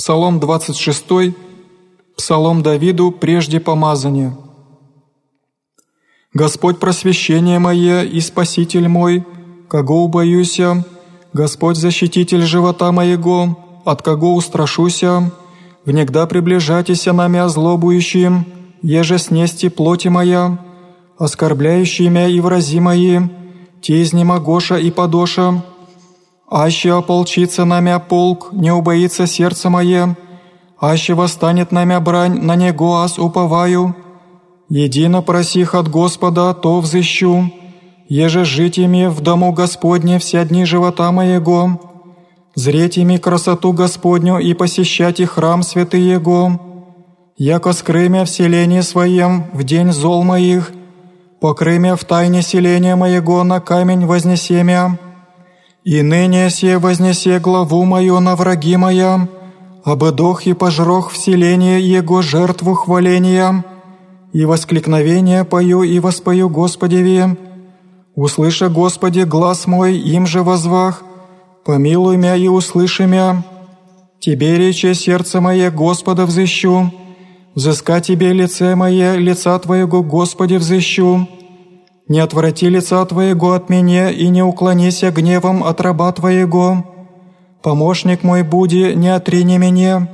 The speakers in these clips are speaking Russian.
Псалом 26, Псалом Давиду прежде помазания. Господь просвещение мое и Спаситель мой, кого убоюся, Господь защититель живота моего, от кого устрашуся, внегда приближайтеся нами озлобующим, еже снести плоти моя, оскорбляющие мя и врази мои, те изнемогоша и подоша, аще ополчится намя полк, не убоится сердце мое, аще восстанет намя брань, на него аз уповаю, Едино просих от Господа, то взыщу, еже жить ими в дому Господне вся дни живота моего, зреть ими красоту Господню и посещать и храм святый Его, яко скрымя в селении своем в день зол моих, покрымя в тайне селения моего на камень вознесемя, и ныне се вознесе главу мою на враги моя, обыдох и пожрох в селение Его жертву хваления, и воскликновение пою и воспою Господеве. Услыша, Господи, глаз мой, им же возвах, помилуй мя и услыши мя. Тебе рече сердце мое, Господа взыщу, взыска Тебе лице мое, лица Твоего, Господи, взыщу. Не отврати лица Твоего от меня и не уклонися гневом от раба Твоего. Помощник мой буди, не отрини меня,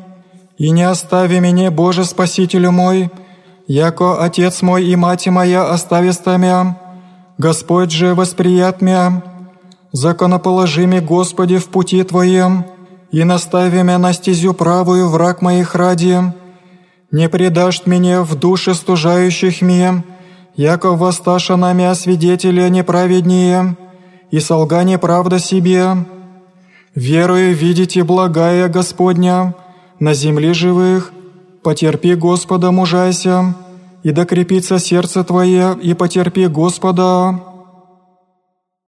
и не остави меня, Боже Спасителю мой, яко Отец мой и Мать моя остависта мя, Господь же восприят мя, законоположи ми, Господи, в пути Твоем, и настави мя на стезю правую враг моих ради, не предашь меня в душе стужающих мне, яко воссташа на мя свидетеля неправеднее, и солга неправда себе. Верую видите благая Господня на земле живых, Потерпи Господа, мужайся, и докрепится сердце твое, и потерпи Господа,